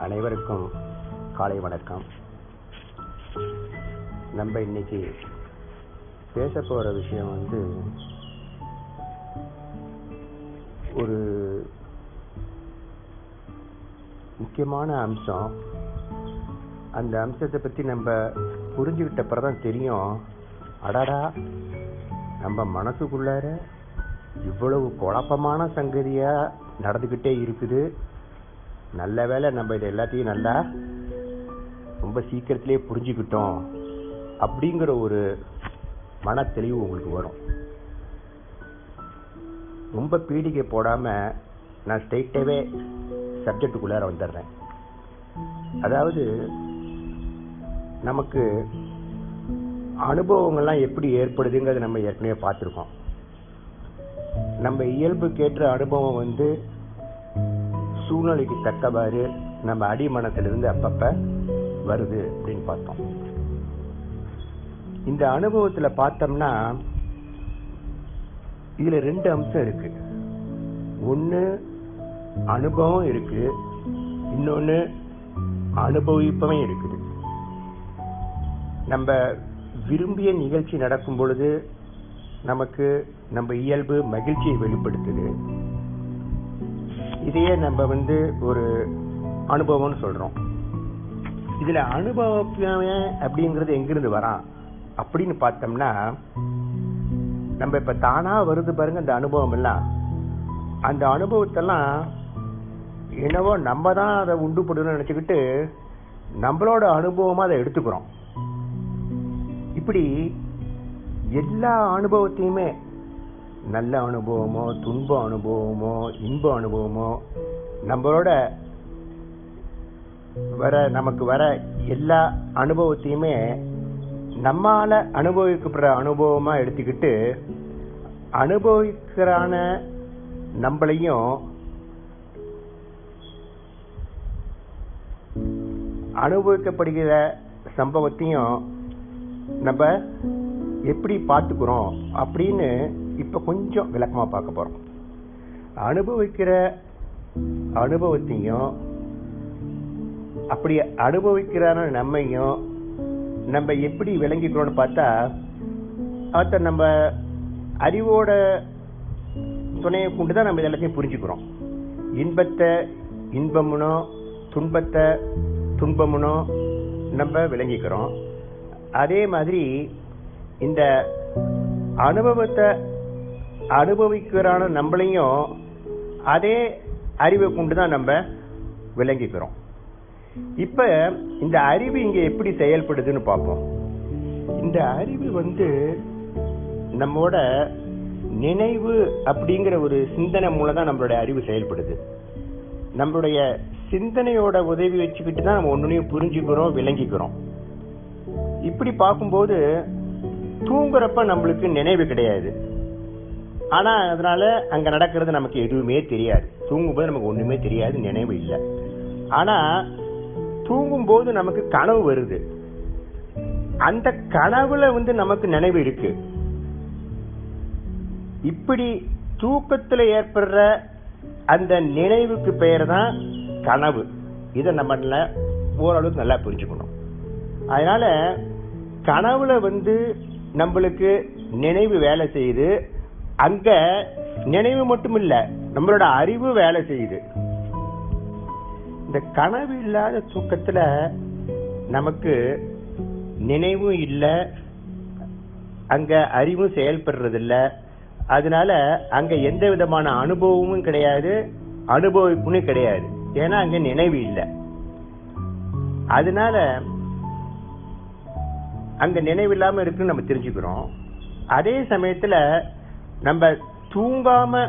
அனைவருக்கும் காலை வணக்கம். நம்ம இன்னைக்கு பேச போற விஷயம் வந்து ஒரு முக்கியமான அம்சம். அந்த அம்சத்தை பத்தி நம்ம புரிஞ்சுக்கிட்டப்பறம் தான் தெரியும். அடாடா நம்ம மனசுக்குள்ளார இவ்வளவு குழப்பமான சங்கதியா நடந்துகிட்டே இருக்குது. நல்ல வேளை நம்ம இதை எல்லாத்தையும் நல்லா ரொம்ப சீக்கிரத்திலே புரிஞ்சுக்கிட்டோம். அப்படிங்கிற ஒரு மன தெளிவு உங்களுக்கு வரும். ரொம்ப பீடிகை போடாம நான் ஸ்ட்ரெயிட்டாகவே சப்ஜெக்டுக்குள்ளார வந்துடுறேன். அதாவது நமக்கு அனுபவங்கள்லாம் எப்படி ஏற்படுதுங்கிறத நம்ம ஏற்கனவே பார்த்துருக்கோம். நம்ம இயல்புக்கேற்ற அனுபவம் வந்து சூழ்நிலைக்கு தக்கவாறு நம்ம அடிமனத்திலிருந்து அப்பப்ப வருது அப்படின்னு பார்த்தோம். இந்த அனுபவத்துல பார்த்தோம்னா இதுல ரெண்டு அம்சம் இருக்கு. ஒன்று அனுபவம் இருக்கு. இன்னொன்று அனுபவிப்பவன் இருக்குது. நம்ம விரும்பிய நிகழ்ச்சி நடக்கும் பொழுது நமக்கு நம்ம இயல்பு மகிழ்ச்சியை வெளிப்படுத்துது. இதையே நம்ம வந்து ஒரு அனுபவம்னு சொல்றோம். இதுல அனுபவம் அப்படிங்கிறது எங்கிருந்து வரான் அப்படின்னு பார்த்தோம்னா நம்ம இப்ப தானா வருது பாருங்க அந்த அனுபவம் எல்லாம் அந்த அனுபவத்தெல்லாம் என்னவோ நம்ம தான் அதை உண்டு போடணும்னு நினைச்சுக்கிட்டு நம்மளோட அனுபவமா அதை எடுத்துக்கிறோம். இப்படி எல்லா அனுபவத்தையுமே நல்ல அனுபவமோ துன்ப அனுபவமோ இன்ப அனுபவமோ நம்மளோட வர நமக்கு வர எல்லா அனுபவத்தையுமே நம்மால அனுபவிக்கப்படுற அனுபவமா எடுத்துக்கிட்டு அனுபவிக்கிறான நம்மளையும் அனுபவிக்கப்படுகிற சம்பவத்தையும் நம்ம எப்படி பார்த்துக்கிறோம் அப்படின்னு இப்போ கொஞ்சம் விளக்கமாக பார்க்க போகிறோம் அனுபவிக்கிற அனுபவத்தையும் அப்படி அனுபவிக்கிறான நம்மையும் நம்ம எப்படி விளங்கிக்கிறோம்னு பார்த்தா அத நம்ம அறிவோட துணையை கொண்டு தான் நம்ம எல்லாத்தையும் புரிஞ்சுக்கிறோம். இன்பத்தை இன்பமுனோ துன்பத்தை துன்பமுனோ நம்ம விளங்கிக்கிறோம். அதே மாதிரி இந்த அனுபவத்தை அனுபவிக்கிறான நம்மளையும் அதே அறிவை கொண்டு தான் நம்ம விளங்கிக்கிறோம். இப்ப இந்த அறிவு இங்க எப்படி செயல்படுதுன்னு பார்ப்போம். இந்த அறிவு வந்து நம்மோட நினைவு அப்படிங்கிற ஒரு சிந்தனை மூலம் தான் நம்மளுடைய அறிவு செயல்படுது. நம்மளுடைய சிந்தனையோட உதவி வச்சுக்கிட்டு தான் நம்ம ஒன்றுனையும் புரிஞ்சுக்கிறோம் விளங்கிக்கிறோம். இப்படி பார்க்கும்போது தூங்குறப்ப நம்மளுக்கு நினைவு கிடையாது. ஆனா அதனால அங்க நடக்கிறது நமக்கு எதுவுமே தெரியாது. தூங்கும்போது நமக்கு ஒண்ணுமே தெரியாது நினைவு இல்லை. ஆனா தூங்கும் போது நமக்கு கனவு வருது. அந்த கனவுல வந்து நமக்கு நினைவு இருக்கு. இப்படி தூக்கத்துல ஏற்படுற அந்த நினைவுக்கு பெயர் தான் கனவு. இதை நம்ம ஓரளவுக்கு நல்லா புரிஞ்சுக்கணும். அதனால கனவுல வந்து நம்மளுக்கு நினைவு வேலை செய்யுது. அங்க நினைவு மட்டும் இல்ல நம்மளோட அறிவு வேலை செய்யுது. இந்த கனவு இல்லாத தூக்கத்துல நமக்கு நினைவும் இல்லை அங்க அறிவும் செயல்படுறதில்ல. அதனால அங்க எந்த விதமான அனுபவமும் கிடையாது அனுபவிப்புன்னு கிடையாது. ஏன்னா அங்க நினைவு இல்லை. அதனால அங்க நினைவு இல்லாம இருக்குன்னு நம்ம தெரிஞ்சுக்கிறோம். அதே சமயத்துல நம்ம தூங்காம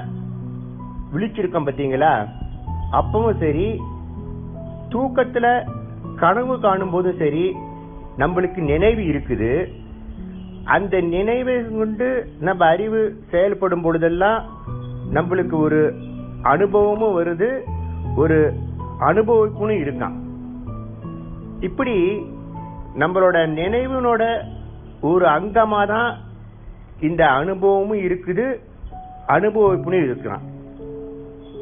விழிச்சிருக்கோம் பாத்தீங்களா? அப்பவும் சரி தூக்கத்துல கனவு காணும் போதும் சரி நம்மளுக்கு நினைவு இருக்குது. அந்த நினைவை கொண்டு நம்ம அறிவு செயல்படும் பொழுதெல்லாம் நம்மளுக்கு ஒரு அனுபவமும் வருது ஒரு அனுபவிப்புன்னு இருக்கான். இப்படி நம்மளோட நினைவினோட ஒரு அங்கமாக தான் இந்த அனுபவமும் இருக்குது அனுபவிப்புன்னு இருக்கிறான்.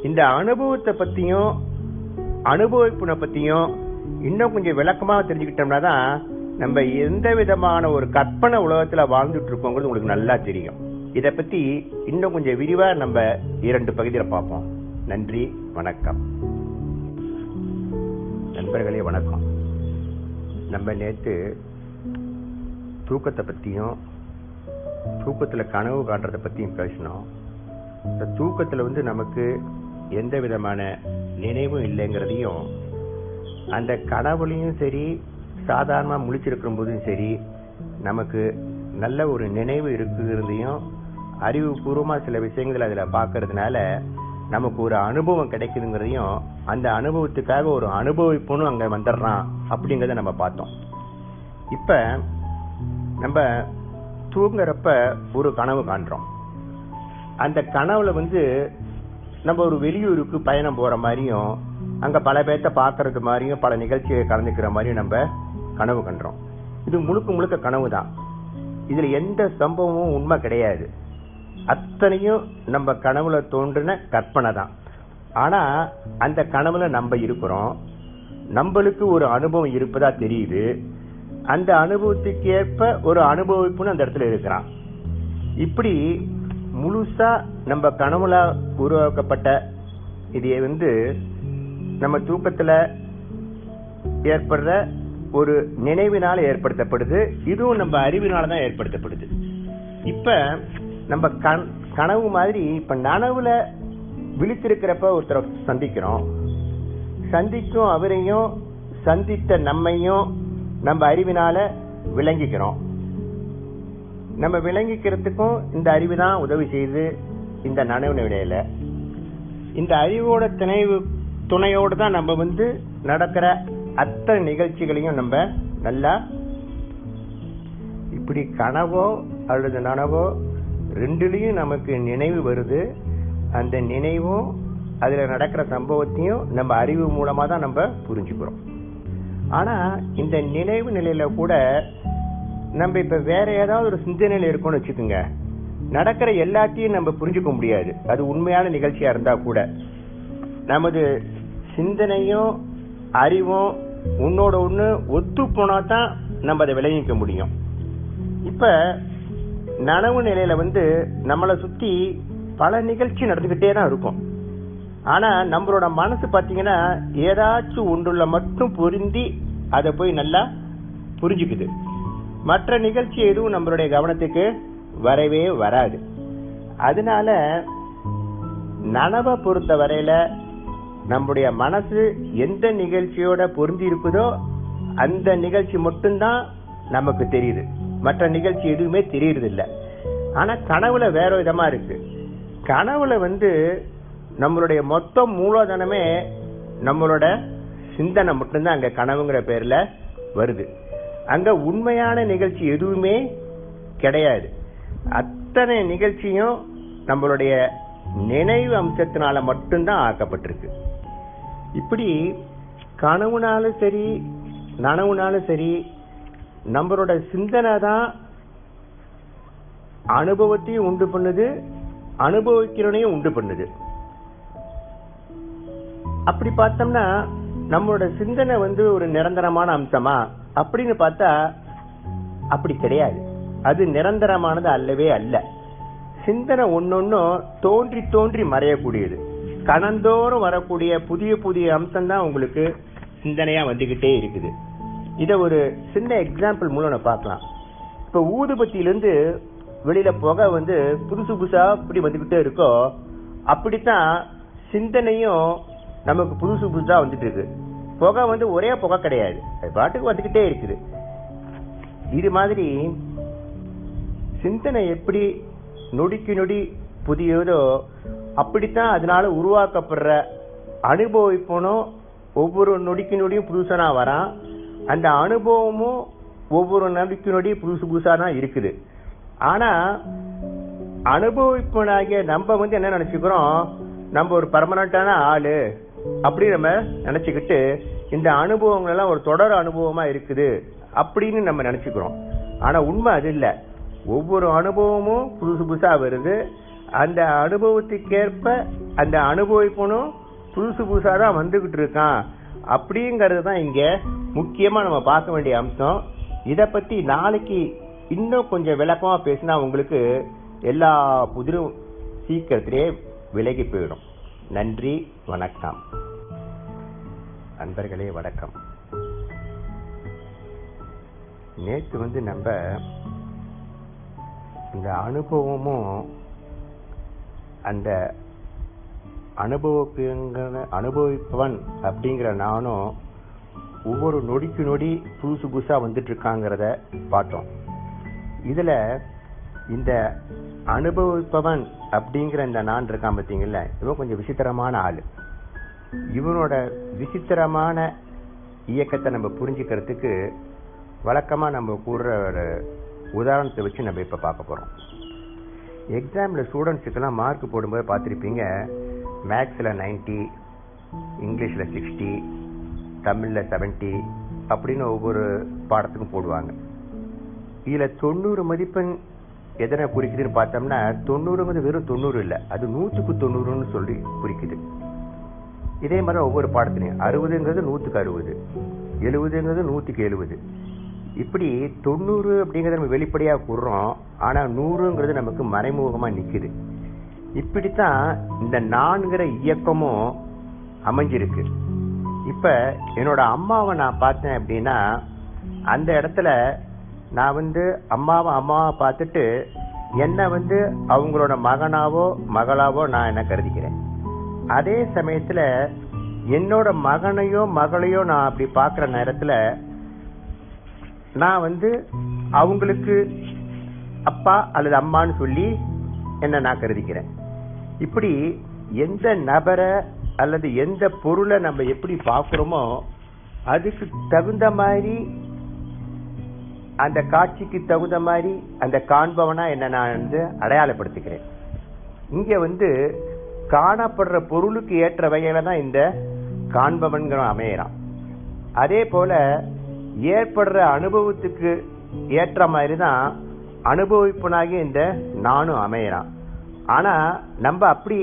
இந்த அனுபவத்தை பற்றியும் அனுபவிப்புனை பற்றியும் இன்னும் கொஞ்சம் விளக்கமாக தெரிஞ்சுக்கிட்டோம்னா தான் நம்ம எந்த விதமான ஒரு கற்பனை உலகத்தில் வாழ்ந்துட்டு இருக்கோங்கிறது உங்களுக்கு நல்லா தெரியும். இதை பற்றி இன்னும் கொஞ்சம் விரிவாக நம்ம இரண்டு பகுதியில் பார்ப்போம். நன்றி வணக்கம். நண்பர்களே வணக்கம். நம்ம நேற்று தூக்கத்தை பற்றியும் தூக்கத்தில் கனவு காண்றதை பற்றியும் பேசினோம். இந்த தூக்கத்தில் வந்து நமக்கு எந்த விதமான நினைவும் இல்லைங்கிறதையும் அந்த கனவுலையும் சரி சாதாரணமாக முழிச்சிருக்கும்போதும் சரி நமக்கு நல்ல ஒரு நினைவு இருக்குங்கிறதையும் அறிவுபூர்வமாக சில விஷயங்கள் அதில் பார்க்கறதுனால நமக்கு ஒரு அனுபவம் கிடைக்குதுங்கிறதையும் அந்த அனுபவத்துக்காக ஒரு அனுபவிப்புன்னு அங்க வந்துடுறான் அப்படிங்கறத நம்ம பார்த்தோம். இப்ப நம்ம தூங்குறப்ப ஒரு கனவு காண்றோம். அந்த கனவுல வந்து நம்ம ஒரு வெளியூருக்கு பயணம் போற மாதிரியும் அங்க பல பேர்த்த பாக்குறது மாதிரியும் பல நிகழ்ச்சியை கலந்துக்கிற மாதிரியும் நம்ம கனவு கண்டோம் இது முழுக்க முழுக்க கனவு தான். இதுல எந்த சம்பவமும் உண்மை கிடையாது. அத்தனையும் நம்ம கனவுல தோன்றின கற்பனை தான். ஆனா அந்த கனவுல நம்ம இருக்கிறோம். நம்மளுக்கு ஒரு அனுபவம் இருப்பதா தெரியுது. அந்த அனுபவத்துக்கு ஏற்ப ஒரு அனுபவிப்புன்னு அந்த இடத்துல இருக்கிறான். இப்படி முழுசா நம்ம கனவுல உருவாக்கப்பட்ட இது வந்து நம்ம தூக்கத்துல ஏற்படுற ஒரு நினைவினால ஏற்படுத்தப்படுது. இதுவும் நம்ம அறிவினால தான் ஏற்படுத்தப்படுது. இப்ப நம்ம கனவு மாதிரி இப்ப நனவுல விழித்திருக்கிறப்ப ஒருத்தரை சந்திக்கிறோம். சந்திக்கும் அவரையும் சந்தித்த நம்மையும் நம்ம அறிவினால விளங்கிக்கிறோம். நம்ம விளங்கிக்கிறதுக்கும் இந்த அறிவு தான் உதவி செய்யுது இந்த நனவு நிலையில இந்த அறிவோட துணைவு துணையோடு தான் நம்ம வந்து நடக்கிற அத்தனை நிகழ்ச்சிகளையும் நம்ம நல்லா இப்படி கனவோ அல்லது நனவோ ரெண்டுலையும் நமக்கு நினைவு வருது. அந்த நினைவும் அதில் நடக்கிற சம்பவத்தையும் நம்ம அறிவு மூலமாக தான் நம்ம புரிஞ்சுக்கிறோம். ஆனால் இந்த நினைவு நிலையில் கூட நம்ம இப்போ வேற ஏதாவது ஒரு சிந்தனையில இருக்கோம்னு வச்சுக்கோங்க. நடக்கிற எல்லாத்தையும் நம்ம புரிஞ்சுக்க முடியாது. அது உண்மையான நிகழ்ச்சியாக இருந்தால் கூட. நமது சிந்தனையும் அறிவும் உன்னோட ஒன்று ஒத்து போனால் தான் நம்ம அதை விளைவிக்க முடியும். இப்போ நனவு நிலையில் வந்து நம்மளை சுற்றி பல நிகழ்ச்சி நடந்துகிட்டே தான் இருக்கும். ஆனா நம்மளோட மனசு பாத்தீங்கன்னா ஏதாச்சும் ஒன்றுள்ள மட்டும் பொருந்தி அதை போய் நல்லா புரிஞ்சுக்குது. மற்ற நிகழ்ச்சி எதுவும் நம்மளுடைய கவனத்துக்கு வரவே வராது. அதனால நனவை பொறுத்த வரையில நம்முடைய மனசு எந்த நிகழ்ச்சியோட பொருந்தி இருக்குதோ அந்த நிகழ்ச்சி மட்டும்தான் நமக்கு தெரியுது. மற்ற நிகழ்ச்சி எதுவுமே தெரியறது இல்லை ஆனா கனவுல வேற விதமா இருக்கு. கனவுல வந்து நம்மளுடைய மொத்த மூலதனமே நம்மளோட சிந்தனை மட்டும்தான் அங்க கனவுங்கிற பேர்ல வருது. அங்க உண்மையான நிகழ்ச்சி எதுவுமே கிடையாது. அத்தனை நிகழ்ச்சியும் நம்மளுடைய நினைவு அம்சத்தினால மட்டும்தான் ஆக்கப்பட்டிருக்கு. இப்படி கனவுனாலும் சரி நனவுனாலும் சரி நம்மளோட சிந்தனை தான் அனுபவத்தையும் உண்டு பண்ணுது அனுபவிக்கிறனையும் உண்டு பண்ணுது. அப்படி பார்த்தோம்னா நம்மளோட சிந்தனை வந்து ஒரு நிரந்தரமான அம்சமா? அப்படின்னு பார்த்தா அப்படி கிடையாது. அது நிரந்தரமானது அல்லவே அல்ல. சிந்தனை ஒன்னொன்னும் தோன்றி தோன்றி மறையக்கூடியது. கணந்தோறும் வரக்கூடிய புதிய புதிய அம்சம் தான் உங்களுக்கு சிந்தனையா வந்துகிட்டே இருக்குது. இத ஒரு சின்ன எக்ஸாம்பிள் மூலம் நம்ம பார்க்கலாம். இப்ப ஊதுபத்தியிலிருந்து வெளியில புகை வந்து புதுசு புதுசா இப்படி வந்துகிட்டே இருக்கோ அப்படித்தான் சிந்தனையும் நமக்கு புதுசு புதுசா வந்துட்டு இருக்கு புகை வந்து ஒரே புகை கிடையாது. அது பாட்டுக்கு வந்துகிட்டே இருக்குது. இது மாதிரி சிந்தனை எப்படி நொடிக்கு நொடி புதியதோ அப்படித்தான் அதனால உருவாக்கப்படுற அனுபவிப்பனும் ஒவ்வொரு நொடிக்கு நொடியும் புதுசனா வரான். அந்த அனுபவமும் ஒவ்வொரு நொடிக்கு நொடி புதுசு புதுசாக தான் இருக்குது. ஆனா அனுபவிப்பனாகிய நம்ம வந்து என்ன நினைச்சுக்கிறோம்? நம்ம ஒரு பர்மனண்டான ஆளு அப்படி நம்ம நினைச்சுக்கிட்டு இந்த அனுபவங்கள் எல்லாம் ஒரு தொடர் அனுபவமா இருக்குது அப்படின்னு நம்ம நினைச்சுக்கிறோம். ஆனா உண்மை அது இல்லை. ஒவ்வொரு அனுபவமும் புதுசு புதுசா வருது. அந்த அனுபவத்துக்கேற்ப அந்த அனுபவிப்பனும் புதுசு புதுசா தான் வந்துகிட்டு இருக்கான். அப்படிங்கிறது தான் இங்க முக்கியமா நம்ம பார்க்க வேண்டிய அம்சம். இதை பத்தி நாளைக்கு இன்னும் கொஞ்சம் விளக்கமா பேசினா உங்களுக்கு எல்லா புதிரும் சீக்கிரத்திலே விலகி போயிடும். நன்றி வணக்கம். நண்பர்களே வணக்கம். நேற்று வந்து நம்ம இந்த அனுபவமும் அந்த அனுபவிப்புங்கிற அனுபவிப்பவன் அப்படிங்கிற நானும் ஒவ்வொரு நொடிக்கு நொடி புதுசு புதுசாக வந்துட்டு இருக்காங்கிறத பார்த்தோம். இதுல இந்த அனுபவிப்பவன் அப்படிங்கிற இந்த நான் இருக்கான் பார்த்தீங்கல்ல இவன் கொஞ்சம் விசித்திரமான ஆளு. இவனோட விசித்திரமான இயக்கத்தை நம்ம புரிஞ்சுக்கிறதுக்கு வழக்கமாக நம்ம கூடுற ஒரு உதாரணத்தை வச்சு நம்ம இப்போ பார்க்க போகிறோம் எக்ஸாமில் ஸ்டூடெண்ட்ஸுக்கெல்லாம் மார்க் போடும்போது பார்த்துருப்பீங்க மேக்ஸில் நைன்ட்டி இங்கிலீஷில் சிக்ஸ்டி தமிழில் செவன்ட்டி அப்படின்னு ஒவ்வொரு பாடத்துக்கும் போடுவாங்க. இதுல தொண்ணூறு மதிப்பெண் எதனை குறிக்குதுன்னு பார்த்தோம்னா தொண்ணூறுங்கிறது வெறும் தொண்ணூறு இல்லை அது நூற்றுக்கு தொண்ணூறுன்னு சொல்லி குறிக்குது. இதே மாதிரி ஒவ்வொரு பாடத்துலையும் அறுபதுங்கிறது நூற்றுக்கு அறுபது எழுபதுங்கிறது நூற்றுக்கு எழுபது. இப்படி தொண்ணூறு அப்படிங்கிறத நம்ம வெளிப்படையாக கூறுறோம் ஆனால் நூறுங்கிறது நமக்கு மறைமுகமா இப்படி இப்படித்தான் இந்த நான்கிற இயக்கமும் அமைஞ்சிருக்கு. இப்போ என்னோட அம்மாவை நான் பார்த்தேன் அப்படின்னா அந்த இடத்துல நான் வந்து அம்மாவை அம்மாவை பார்த்துட்டு என்னை வந்து அவங்களோட மகனாவோ மகளாவோ நான் என்ன கருதிக்கிறேன்? அதே சமயத்தில் என்னோட மகனையோ மகளையோ நான் அப்படி பார்க்குற நேரத்தில் நான் வந்து அவங்களுக்கு அப்பா அல்லது அம்மான்னு சொல்லி என்ன நான் கருதிக்கிறேன். இப்படி எந்த நபரை அல்லது எந்த பொருளை நம்ம எப்படி பார்க்குறோமோ அதுக்கு தகுந்த மாதிரி அந்த காட்சிக்கு தகுந்த மாதிரி அந்த காண்பவனா என்ன நான் வந்து அடையாளப்படுத்திக்கிறேன் இங்க வந்து காணப்படுற பொருளுக்கு ஏற்ற வகையில தான் இந்த காண்பவன்கிற அமையறான். அதே போல ஏற்படுற அனுபவத்துக்கு ஏற்ற மாதிரி தான் அனுபவிப்பனாகி இந்த நானும் அமையறான். ஆனா நம்ம அப்படி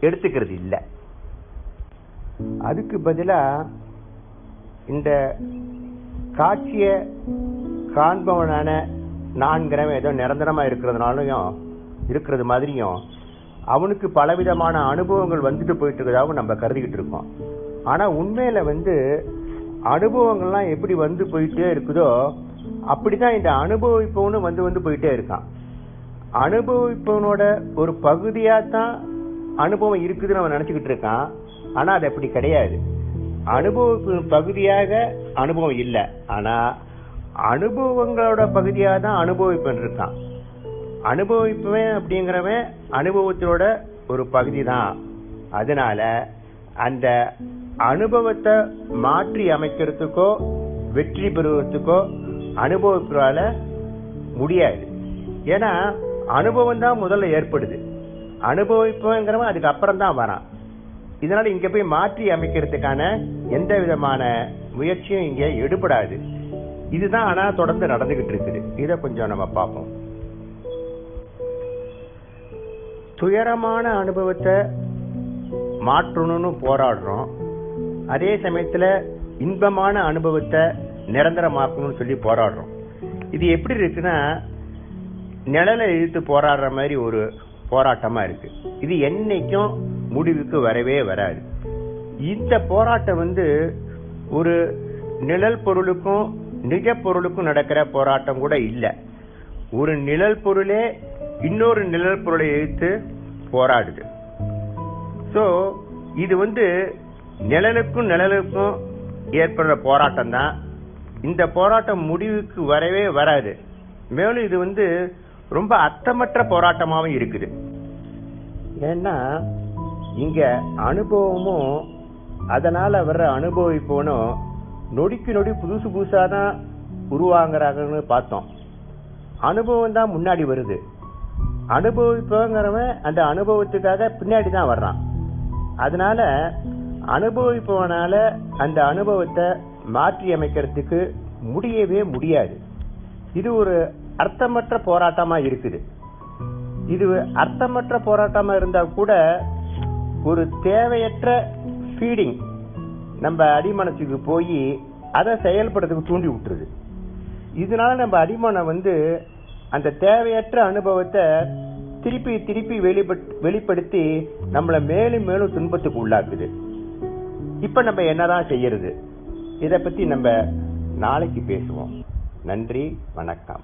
எடுத்துக்கிறது இல்லை. அதுக்கு பதிலா இந்த காட்சியை காண்பவனான நான்கிறவன் ஏதோ நிரந்தரமாக இருக்கிறதுனாலையும் இருக்கிறது மாதிரியும் அவனுக்கு பலவிதமான அனுபவங்கள் வந்துட்டு போயிட்டு இருக்கிறதாகவும் நம்ம கருதிக்கிட்டு இருக்கோம். ஆனால் உண்மையில் வந்து அனுபவங்கள்லாம் எப்படி வந்து போயிட்டே இருக்குதோ அப்படிதான் இந்த அனுபவிப்பவனும் வந்து வந்து போயிட்டே இருக்கான். அனுபவிப்பவனோட ஒரு பகுதியாக தான் அனுபவம் இருக்குதுன்னு அவன் நினச்சிக்கிட்டு இருக்கான். ஆனால் அது அப்படி கிடையாது. அனுபவிப்பு பகுதியாக அனுபவம் இல்லை. ஆனால் அனுபவங்களோட பகுதியாக தான் அனுபவிப்பன் இருக்கான் அனுபவிப்பவன் அப்படிங்கிறவன் அனுபவத்தோட ஒரு பகுதி தான். அதனால அந்த அனுபவத்தை மாற்றி அமைக்கிறதுக்கோ வெற்றி பெறுவதற்கோ அனுபவிப்பதால முடியாது. ஏன்னா அனுபவம் தான் முதல்ல ஏற்படுது. அனுபவிப்பவங்கிறவன் அதுக்கு அப்புறம் தான் வரான். இதனால இங்க போய் மாற்றி அமைக்கிறதுக்கான எந்த விதமான முயற்சியும் இங்க எடுபடாது. இதுதான் ஆனா தொடர்ந்து நடந்துகிட்டு இருக்குது. இதை கொஞ்சம் நம்ம பார்ப்போம். துயரமான அனுபவத்தை மாற்றணும்னு போராடுறோம். அதே சமயத்துல இன்பமான அனுபவத்தை நிரந்தரமாக்கணும்னு சொல்லி போராடுறோம். இது எப்படி இருக்குன்னா நிழலை இழுத்து போராடுற மாதிரி ஒரு போராட்டமா இருக்கு. இது என்னைக்கும் முடிவுக்கு வரவே வராது. இந்த போராட்டம் வந்து ஒரு நிழல் பொருளுக்கும் நிஜ பொருளுக்கும் நடக்கிற போராட்டம் கூட இல்லை. ஒரு நிழல் பொருளே இன்னொரு நிழல் பொருளை எதிர்த்து போராடுது. ஸோ இது வந்து நிழலுக்கும் நிழலுக்கும் ஏற்படுற போராட்டம் தான். இந்த போராட்டம் முடிவுக்கு வரவே வராது. மேலும் இது வந்து ரொம்ப அர்த்தமற்ற போராட்டமாகவும் இருக்குது. ஏன்னா இங்க அனுபவமும் அதனால வர்ற அனுபவிப்போனும் நொடிக்கு நொடி புதுசு புதுசாக தான் உருவாங்கிறாங்கன்னு பார்த்தோம். அனுபவம் தான் முன்னாடி வருது. அனுபவிப்பவங்கிறவன் அந்த அனுபவத்துக்காக பின்னாடி தான் வர்றான். அதனால அனுபவிப்பவனால அந்த அனுபவத்தை மாற்றி அமைக்கிறதுக்கு முடியவே முடியாது. இது ஒரு அர்த்தமற்ற போராட்டமா இருக்குது. இது அர்த்தமற்ற போராட்டமா இருந்தா கூட ஒரு தேவையற்ற ஃபீடிங் நம்ம அடிமனசுக்கு போய் அதை செயல்படுறதுக்கு தூண்டி விட்டுருது. இதனால நம்ம அடிமனம் வந்து அந்த தேவையற்ற அனுபவத்தை திருப்பி திருப்பி வெளிப்பட் வெளிப்படுத்தி நம்மளை மேலும் மேலும் துன்பத்துக்கு உள்ளாக்குது. இப்ப நம்ம என்னதான் செய்யறது? இதை பத்தி நம்ம நாளைக்கு பேசுவோம். நன்றி வணக்கம்.